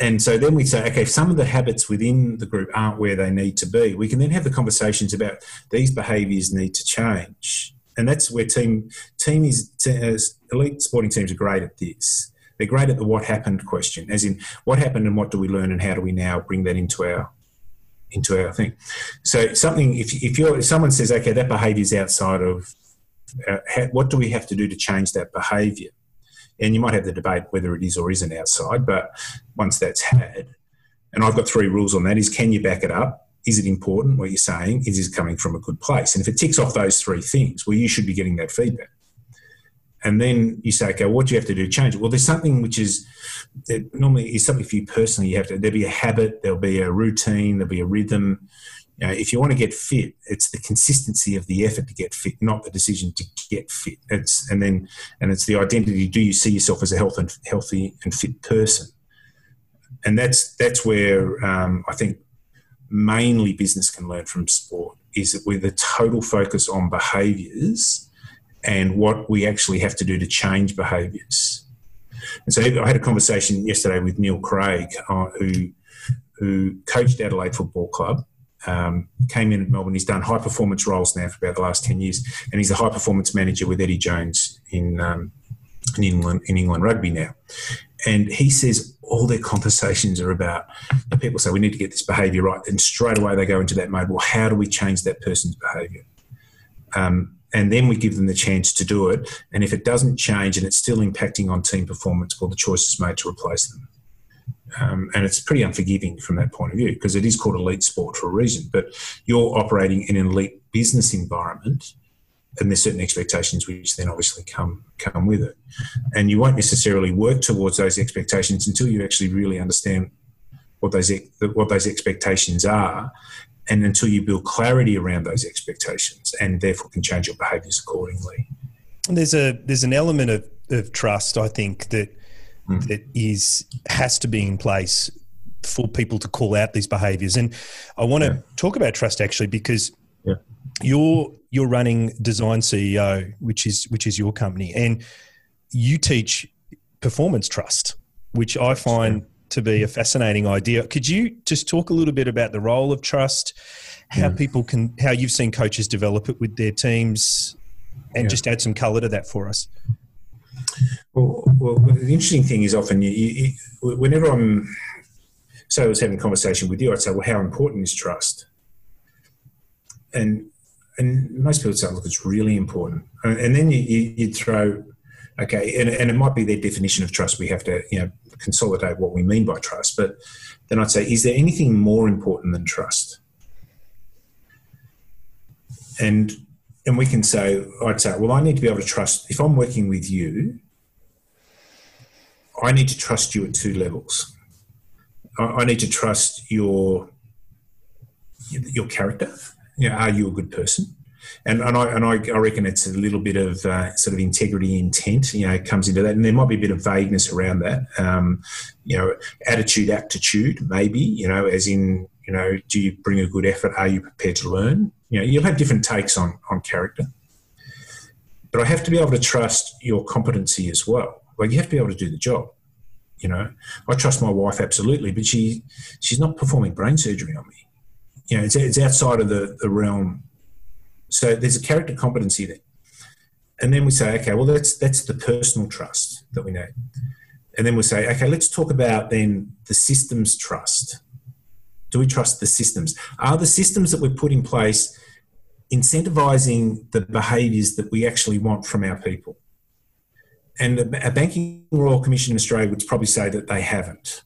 And so then we say okay if some of the habits within the group aren't where they need to be we can then have the conversations about these behaviors need to change. And that's where team team is uh, elite sporting teams are great at this. They're great at the what happened question as in what happened and what do we learn and how do we now bring that into our into our thing. So something if if you're if someone says okay that behaviour is outside of uh, what do we have to do to change that behaviour? And you might have the debate whether it is or isn't outside, but once that's had, and I've got three rules on that: is can you back it up? Is it important what you're saying? Is it coming from a good place? And if it ticks off those three things, well, you should be getting that feedback. and then you say, okay, what do you have to do to change it? Well, there's something which is normally is something for you personally. You have to there'll be a habit, there'll be a routine, there'll be a rhythm. If you want to get fit, it's the consistency of the effort to get fit, not the decision to get fit. It's and then and it's the identity. Do you see yourself as a health and healthy and fit person? And that's that's where um, I think mainly business can learn from sport is that with a total focus on behaviours and what we actually have to do to change behaviours. And so I had a conversation yesterday with Neil Craig, uh, who who coached Adelaide Football Club. Um, came in at Melbourne. He's done high performance roles now for about the last ten years, and he's a high performance manager with Eddie Jones in um, in England in England rugby now. And he says all their conversations are about people say we need to get this behaviour right, and straight away they go into that mode. Well, how do we change that person's behaviour? Um, and then we give them the chance to do it. And if it doesn't change and it's still impacting on team performance, well, the choice is made to replace them. Um, and it's pretty unforgiving from that point of view because it is called elite sport for a reason. But you're operating in an elite business environment, and there's certain expectations which then obviously come come with it. And you won't necessarily work towards those expectations until you actually really understand what those what those expectations are and until you build clarity around those expectations and therefore can change your behaviors accordingly. There's a there's an element of, of trust I think that mm. that is has to be in place for people to call out these behaviors. And I want to yeah. talk about trust actually because yeah. you're you're running Design CEO, which is which is your company, and you teach performance trust, which I find to be a fascinating idea. Could you just talk a little bit about the role of trust, how yeah. people can, how you've seen coaches develop it with their teams, and yeah. just add some colour to that for us? Well, well, the interesting thing is often you, you, whenever I'm, so I was having a conversation with you, I'd say, well, how important is trust? And and most people say, look, it's really important. And then you, you, would throw, okay, and, and it might be their definition of trust. We have to, you know, consolidate what we mean by trust. But then I'd say, is there anything more important than trust? And and we can say, I'd say, well, I need to be able to trust. If I'm working with you, I need to trust you at two levels. I, I need to trust your your character. You know, are you a good person? and and I and I, I reckon it's a little bit of uh, sort of integrity intent, you know, comes into that, and there might be a bit of vagueness around that, um, you know, attitude aptitude maybe, you know, as in you know, do you bring a good effort? Are you prepared to learn? You know, you'll have different takes on on character, but I have to be able to trust your competency as well. Like you have to be able to do the job. You know, I trust my wife absolutely, but she she's not performing brain surgery on me. You know, it's, it's outside of the, the realm so there's a character competency there. And then we say, okay, well, that's, that's the personal trust that we need. And then we say, okay, let's talk about then the systems trust. Do we trust the systems? Are the systems that we put in place incentivizing the behaviours that we actually want from our people? And a Banking Royal Commission in Australia would probably say that they haven't.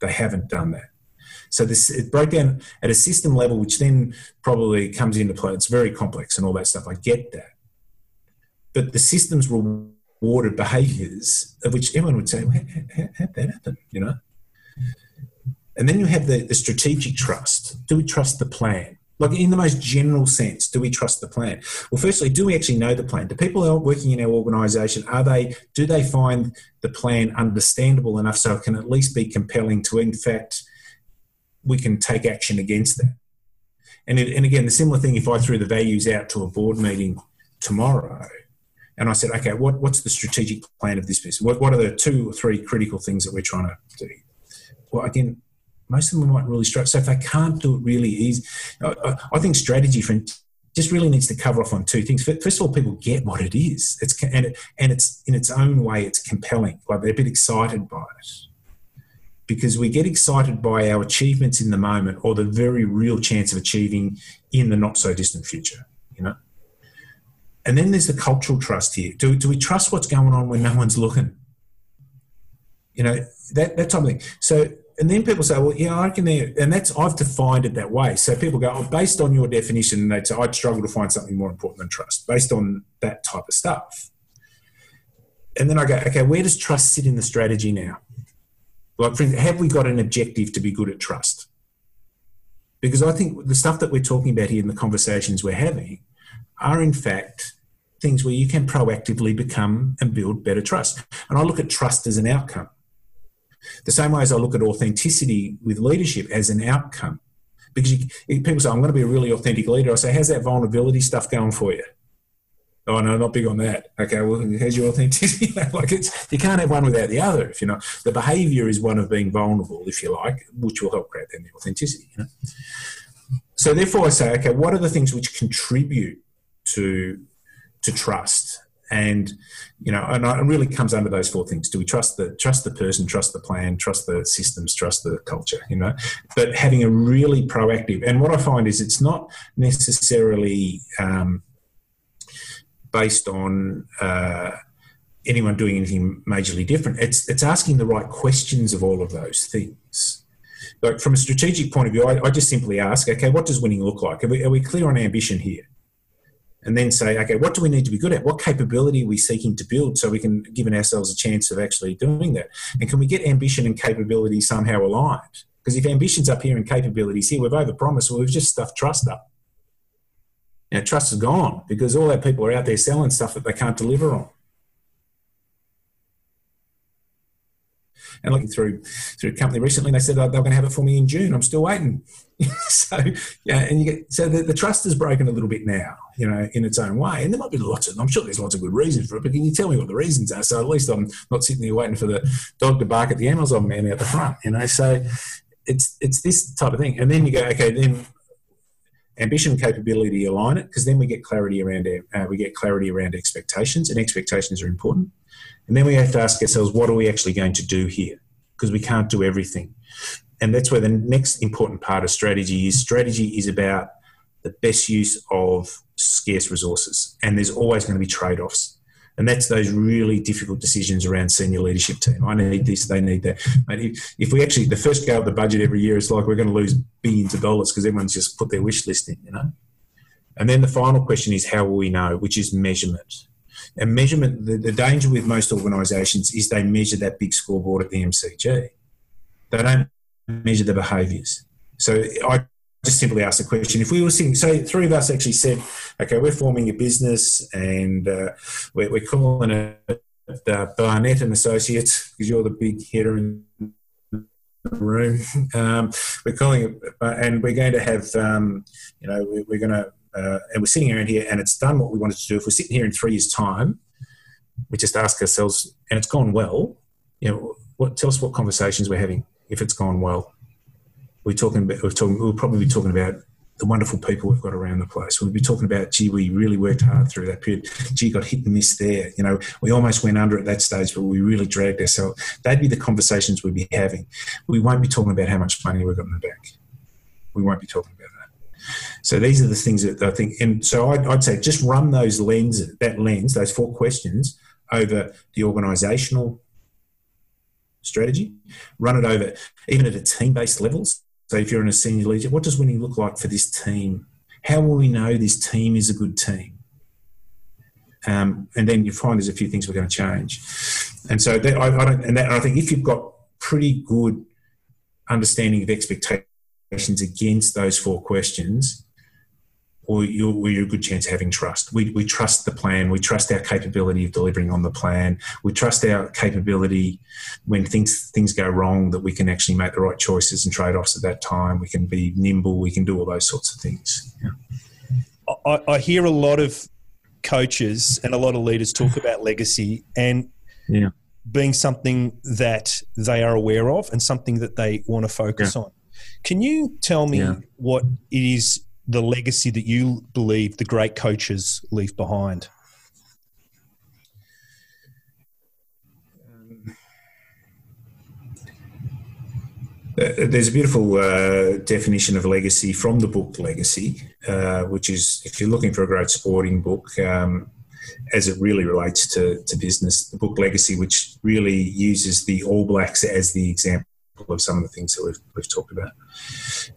They haven't done that. So this it broke down at a system level, which then probably comes into play. It's very complex and all that stuff. I get that, but the systems rewarded behaviours of which everyone would say, well, how, how, that happen? You know. And then you have the, the strategic trust. Do we trust the plan? Like in the most general sense, do we trust the plan? Well, firstly, do we actually know the plan? Do people working in our organisation are they do they find the plan understandable enough so it can at least be compelling to in fact we can take action against that. And, it, and again, the similar thing if I threw the values out to a board meeting tomorrow and I said, okay, what, what's the strategic plan of this business? What, what are the two or three critical things that we're trying to do? Well, again, most of them might really struggle. So if they can't do it really easy, I, I think strategy for just really needs to cover off on two things. First of all, people get what it is. It's and it, and it's in its own way, it's compelling. Like they're a bit excited by it because we get excited by our achievements in the moment or the very real chance of achieving in the not so distant future, you know? And then there's the cultural trust here. Do, do we trust what's going on when no one's looking? You know, that, that type of thing. So, and then people say, well, yeah, I can, and that's, I've defined it that way. So people go, oh, based on your definition, they'd say, I'd struggle to find something more important than trust, based on that type of stuff. and then I go, okay, where does trust sit in the strategy now? Like, for have we got an objective to be good at trust? Because I think the stuff that we're talking about here in the conversations we're having are, in fact, things where you can proactively become and build better trust. And I look at trust as an outcome. The same way as I look at authenticity with leadership as an outcome. Because you, people say, I'm going to be a really authentic leader. I say, how's that vulnerability stuff going for you? Oh no, not big on that. Okay, well, how's your authenticity. (laughs) like it's you can't have one without the other. If you know the behaviour is one of being vulnerable, if you like, which will help create then the authenticity. You know? So therefore, I say, okay, what are the things which contribute to to trust? And you know, and it really comes under those four things. Do we trust the trust the person, trust the plan, trust the systems, trust the culture? You know, but having a really proactive. And what I find is it's not necessarily. Um, based on uh, anyone doing anything majorly different. It's it's asking the right questions of all of those things. Like from a strategic point of view, I, I just simply ask, okay, what does winning look like? Are we, are we clear on ambition here? And then say, okay, what do we need to be good at? What capability are we seeking to build so we can give ourselves a chance of actually doing that? And can we get ambition and capability somehow aligned? Because if ambition's up here and capabilities here, we've overpromised, well, we've just stuffed trust up Now, trust is gone because all our people are out there selling stuff that they can't deliver on. And looking through through a company recently, they said oh, they were going to have it for me in June. I'm still waiting. (laughs) so yeah, and you get so the, the trust is broken a little bit now, you know, in its own way. And there might be lots of I'm sure there's lots of good reasons for it, but can you tell me what the reasons are? So at least I'm not sitting there waiting for the dog to bark at the Amazon man out the front, you know. So it's it's this type of thing. And then you go, okay, then ambition and capability align it because then we get clarity around uh, we get clarity around expectations and expectations are important and then we have to ask ourselves what are we actually going to do here because we can't do everything and that's where the next important part of strategy is strategy is about the best use of scarce resources and there's always going to be trade-offs and that's those really difficult decisions around senior leadership team. I need this, they need that. if, if we actually, the first go of the budget every year, it's like we're going to lose billions of dollars because everyone's just put their wish list in, you know? And then the final question is how will we know, which is measurement. And measurement, the, the danger with most organisations is they measure that big scoreboard at the MCG. They don't measure the behaviours. So I just simply ask the question if we were sitting, so three of us actually said, okay, we're forming a business and uh, we're, we're, calling it uh, Barnett and Associates because you're the big hitter in the room. (laughs) Um, we're calling it, uh, and we're going to have, um, you know, we're, we're going to, uh, and we're sitting around here and it's done what we wanted to do. If we're sitting here in three years' time, we just ask ourselves, and it's gone well, you know, what, tell us what conversations we're having if it's gone well we're talking about, we're talking, we'll probably be talking about the wonderful people we've got around the place. We'll be talking about, gee, we really worked hard through that period. Gee, got hit and missed there. You know, we almost went under at that stage, but we really dragged ourselves. That'd be the conversations we'd be having. We won't be talking about how much money we've got in the bank. We won't be talking about. So these are the things that I think, and so I'd, I'd say just run those lens, that lens, those four questions over the organisational strategy, run it over even at a team-based levels. So if you're in a senior leader, what does winning look like for this team? How will we know this team is a good team? Um, and then you find there's a few things we're going to change. And so that, I, I, don't, and, that, I think if you've got pretty good understanding of expectations against those four questions, or you're, you're a good chance of having trust. We, we trust the plan. We trust our capability of delivering on the plan. We trust our capability when things things go wrong that we can actually make the right choices and trade offs at that time. We can be nimble. We can do all those sorts of things. Yeah. I, I hear a lot of coaches and a lot of leaders talk about legacy and yeah. being something that they are aware of and something that they want to focus yeah. on. Can you tell me yeah. what it is the legacy that you believe the great coaches leave behind? Uh, there's a beautiful uh, definition of legacy from the book Legacy, uh, which is if you're looking for a great sporting book, um, as it really relates to, to business, the book Legacy, which really uses the All Blacks as the example of some of the things that we've, we've talked about.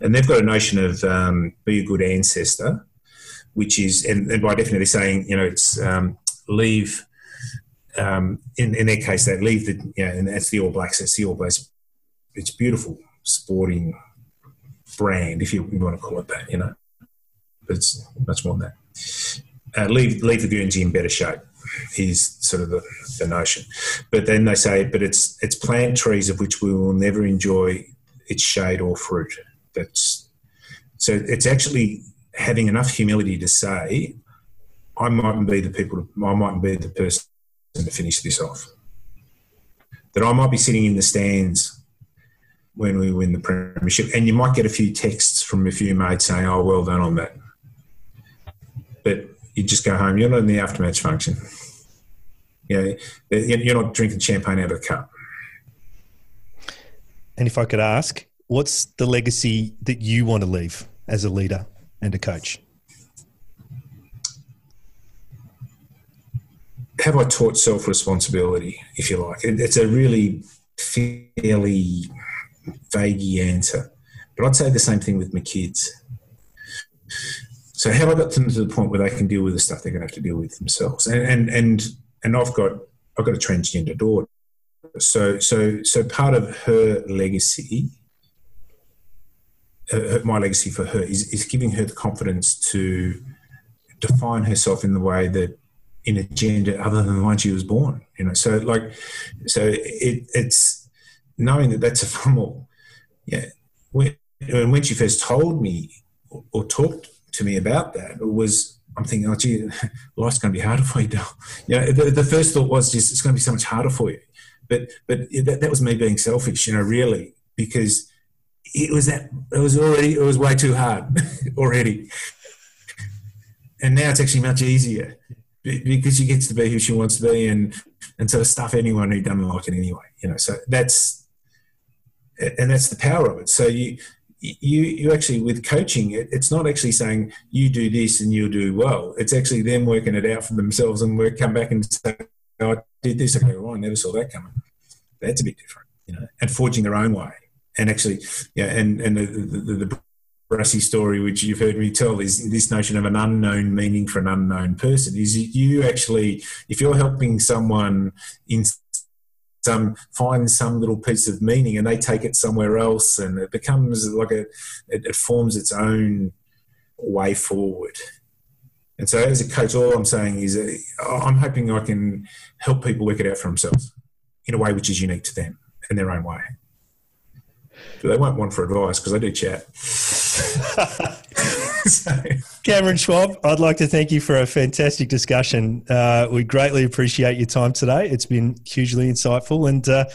And they've got a notion of um, be a good ancestor, which is, and, and by definitely saying, you know, it's um, leave um, in, in their case, they leave the, know, and that's the All Blacks, it's the All Blacks. It's beautiful sporting brand, if you, you want to call it that, you know. But it's much more than that. Uh, leave, leave the Guernsey in better shape is sort of the, the notion. But then they say, but it's it's plant trees of which we will never enjoy its shade or fruit. That's so it's actually having enough humility to say, I mightn't be the people, I mightn't be the person to finish this off. That I might be sitting in the stands when we win the premiership, and you might get a few texts from a few mates saying, "Oh, well done on that." But you just go home. You're not in the aftermatch function. You know, you're not drinking champagne out of a cup. And if I could ask, what's the legacy that you want to leave as a leader and a coach? Have I taught self responsibility, if you like? It's a really fairly vague answer, but I'd say the same thing with my kids. So, have I got them to the point where they can deal with the stuff they're going to have to deal with themselves? And and and, and I've got I've got a transgender daughter, so so so part of her legacy my legacy for her is, is giving her the confidence to define herself in the way that in a gender other than the one she was born you know so like so it, it's knowing that that's a formal yeah when, when she first told me or, or talked to me about that was I'm thinking, oh, gee, (laughs) life's going to be harder for you, Dale. You know, the, the, first thought was just, it's going to be so much harder for you. But, but that, that was me being selfish, you know, really, because it was that, it was already, it was way too hard (laughs) already. And now it's actually much easier because she gets to be who she wants to be and, and sort of stuff anyone who doesn't like it anyway, you know, so that's, and that's the power of it. So you, you you actually with coaching it, it's not actually saying you do this and you'll do well. It's actually them working it out for themselves and we come back and say oh, i did this. Okay well i never saw that coming. That's a bit different you know and forging their own way. And actually yeah and and the the, the, the Barassi story which you've heard me tell is this notion of an unknown meaning for an unknown person is you actually if you're helping someone in um, find some little piece of meaning and they take it somewhere else and it becomes like a it, it forms its own way forward. And so as a coach all i'm saying is uh, i'm hoping i can help people work it out for themselves in a way which is unique to them in their own way but they won't want for advice because i do chat (laughs) Cameron Schwab, I'd like to thank you for a fantastic discussion. Uh, we greatly appreciate your time today. It's been hugely insightful, and uh,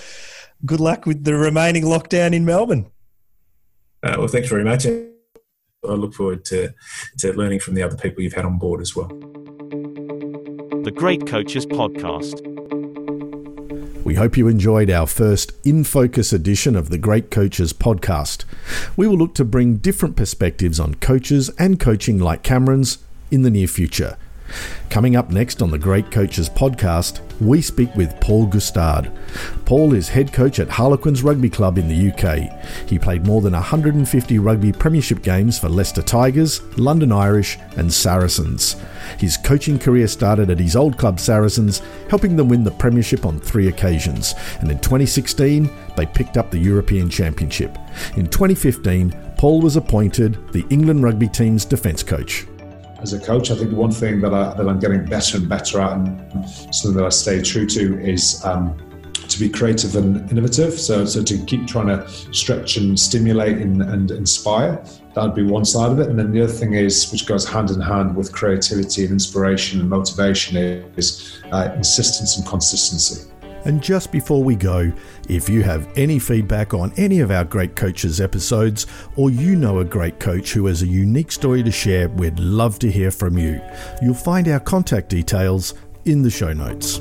good luck with the remaining lockdown in Melbourne. Uh, well, thanks very much. I look forward to, to learning from the other people you've had on board as well. The Great Coaches Podcast. We hope you enjoyed our first In Focus edition of the Great Coaches podcast. We will look to bring different perspectives on coaches and coaching like Cameron's in the near future. Coming up next on the Great Coaches podcast, we speak with Paul Gustard. Paul is head coach at Harlequins Rugby Club in the UK. He played more than 150 rugby premiership games for Leicester Tigers, London Irish, and Saracens. His coaching career started at his old club Saracens, helping them win the premiership on three occasions, and in 2016 they picked up the European Championship. In 2015, Paul was appointed the England rugby team's defence coach as a coach. I think the one thing that, I, that I'm getting better and better at, and something that I stay true to, is um, to be creative and innovative. So, so to keep trying to stretch and stimulate and, and inspire. That would be one side of it. And then the other thing is, which goes hand in hand with creativity and inspiration and motivation, is uh, insistence and consistency. And just before we go, if you have any feedback on any of our Great Coaches episodes, or you know a great coach who has a unique story to share, we'd love to hear from you. You'll find our contact details in the show notes.